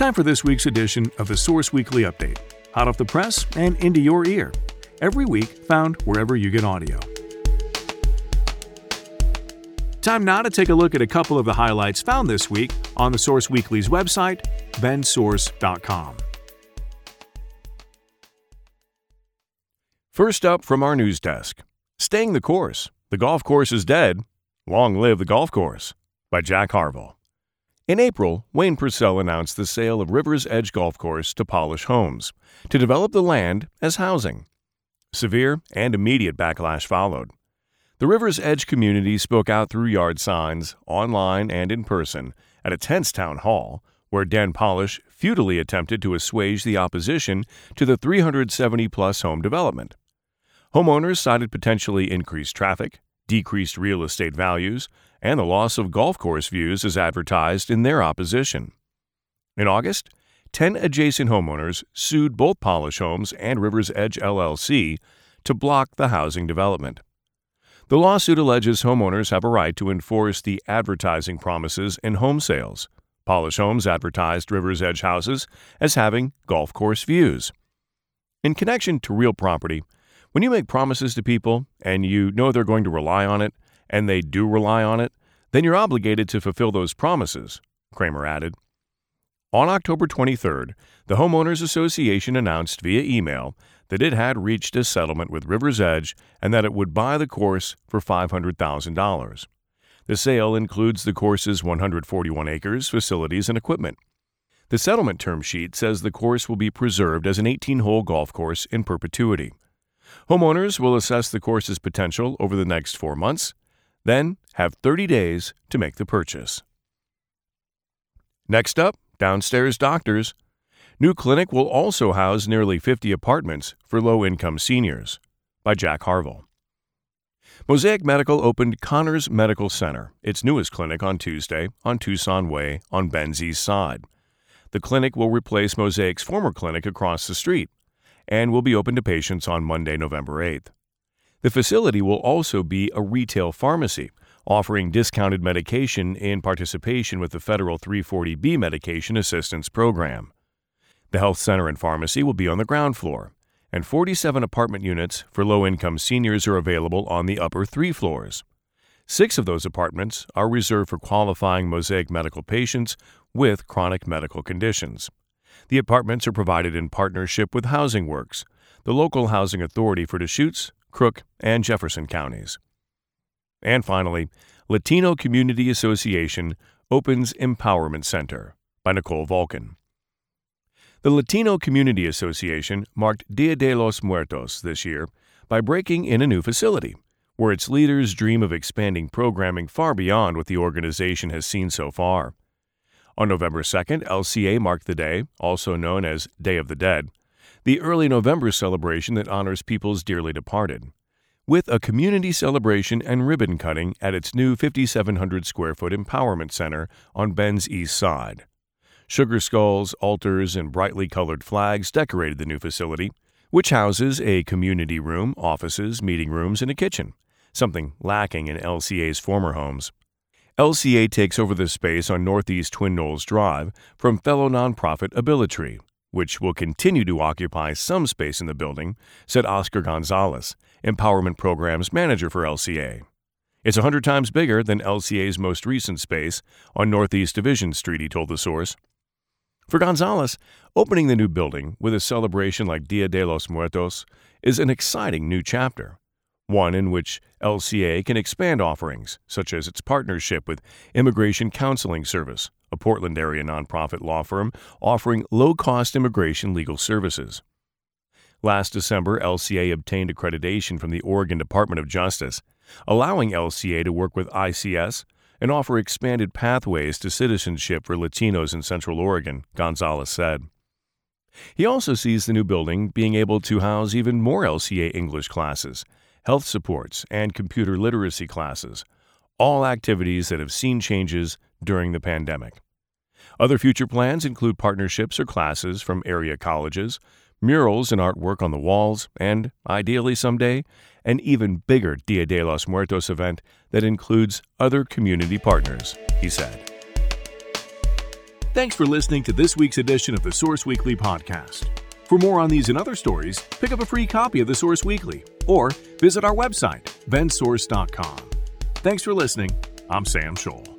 Time for this week's edition of the Source Weekly Update. Hot off the press and into your ear. Every week, found wherever you get audio. Time now to take a look at a couple of the highlights found this week on the Source Weekly's website, bendsource.com. First up from our news desk Staying the Course. The Golf Course is Dead. Long Live the Golf Course by Jack Harvel. In April, Wayne Purcell announced the sale of River's Edge Golf Course to Pahlisch Homes to develop the land as housing. Severe and immediate backlash followed. The River's Edge community spoke out through yard signs, online and in person, at a tense town hall where Dan Pahlisch futilely attempted to assuage the opposition to the 370 plus home development. Homeowners cited potentially increased traffic, decreased real estate values, and the loss of golf course views as advertised in their opposition. In August, 10 adjacent homeowners sued both Pahlisch Homes and Rivers Edge LLC to block the housing development. The lawsuit alleges homeowners have a right to enforce the advertising promises in home sales. Pahlisch Homes advertised Rivers Edge houses as having golf course views. In connection to real property, when you make promises to people and you know they're going to rely on it, and they do rely on it, then you're obligated to fulfill those promises, Kramer added. On October 23rd, the Homeowners Association announced via email that it had reached a settlement with River's Edge and that it would buy the course for $500,000. The sale includes the course's 141 acres, facilities, and equipment. The settlement term sheet says the course will be preserved as an 18 hole golf course in perpetuity. Homeowners will assess the course's potential over the next four months then have 30 days to make the purchase. Next up, Downstairs Doctors. New clinic will also house nearly 50 apartments for low income seniors. By Jack Harvel. Mosaic Medical opened Connors Medical Center, its newest clinic, on Tuesday on Tucson Way on Bend's East Side. The clinic will replace Mosaic's former clinic across the street and will be open to patients on Monday, November 8th. The facility will also be a retail pharmacy, offering discounted medication in participation with the federal 340B Medication Assistance Program. The health center and pharmacy will be on the ground floor, and 47 apartment units for low income seniors are available on the upper three floors. Six of those apartments are reserved for qualifying Mosaic medical patients with chronic medical conditions. The apartments are provided in partnership with Housing Works, the local housing authority for Deschutes, Crook, and Jefferson counties. And finally, Latino Community Association opens Empowerment Center by Nicole Vulcan. The Latino Community Association marked Dia de los Muertos this year by breaking in a new facility, where its leaders dream of expanding programming far beyond what the organization has seen so far. On November 2nd, LCA marked the day, also known as Day of the Dead, the early November celebration that honors people's dearly departed, with a community celebration and ribbon cutting at its new 5,700 square foot Empowerment Center on Bend's East Side. Sugar skulls, altars, and brightly colored flags decorated the new facility, which houses a community room, offices, meeting rooms, and a kitchen, something lacking in LCA's former homes. LCA takes over the space on Northeast Twin Knolls Drive from fellow nonprofit Abilitree, which will continue to occupy some space in the building, said Oscar Gonzalez, Empowerment Programs Manager for LCA. It's a 100 times bigger than LCA's most recent space on Northeast Division Street, he told the source. For Gonzalez, opening the new building with a celebration like Dia de los Muertos is an exciting new chapter, one in which LCA can expand offerings, such as its partnership with Immigration Counseling Service, a Portland area nonprofit law firm offering low cost immigration legal services. Last December, LCA obtained accreditation from the Oregon Department of Justice, allowing LCA to work with ICS and offer expanded pathways to citizenship for Latinos in Central Oregon, Gonzalez said. He also sees the new building being able to house even more LCA English classes, health supports, and computer literacy classes, all activities that have seen changes during the pandemic. Other future plans include partnerships or classes from area colleges, murals and artwork on the walls, and, ideally someday, an even bigger Dia de los Muertos event that includes other community partners, he said. Thanks for listening to this week's edition of the Source Weekly podcast. For more on these and other stories, pick up a free copy of the Source Weekly or visit our website, bendsource.com. Thanks for listening. I'm Sam Scholl.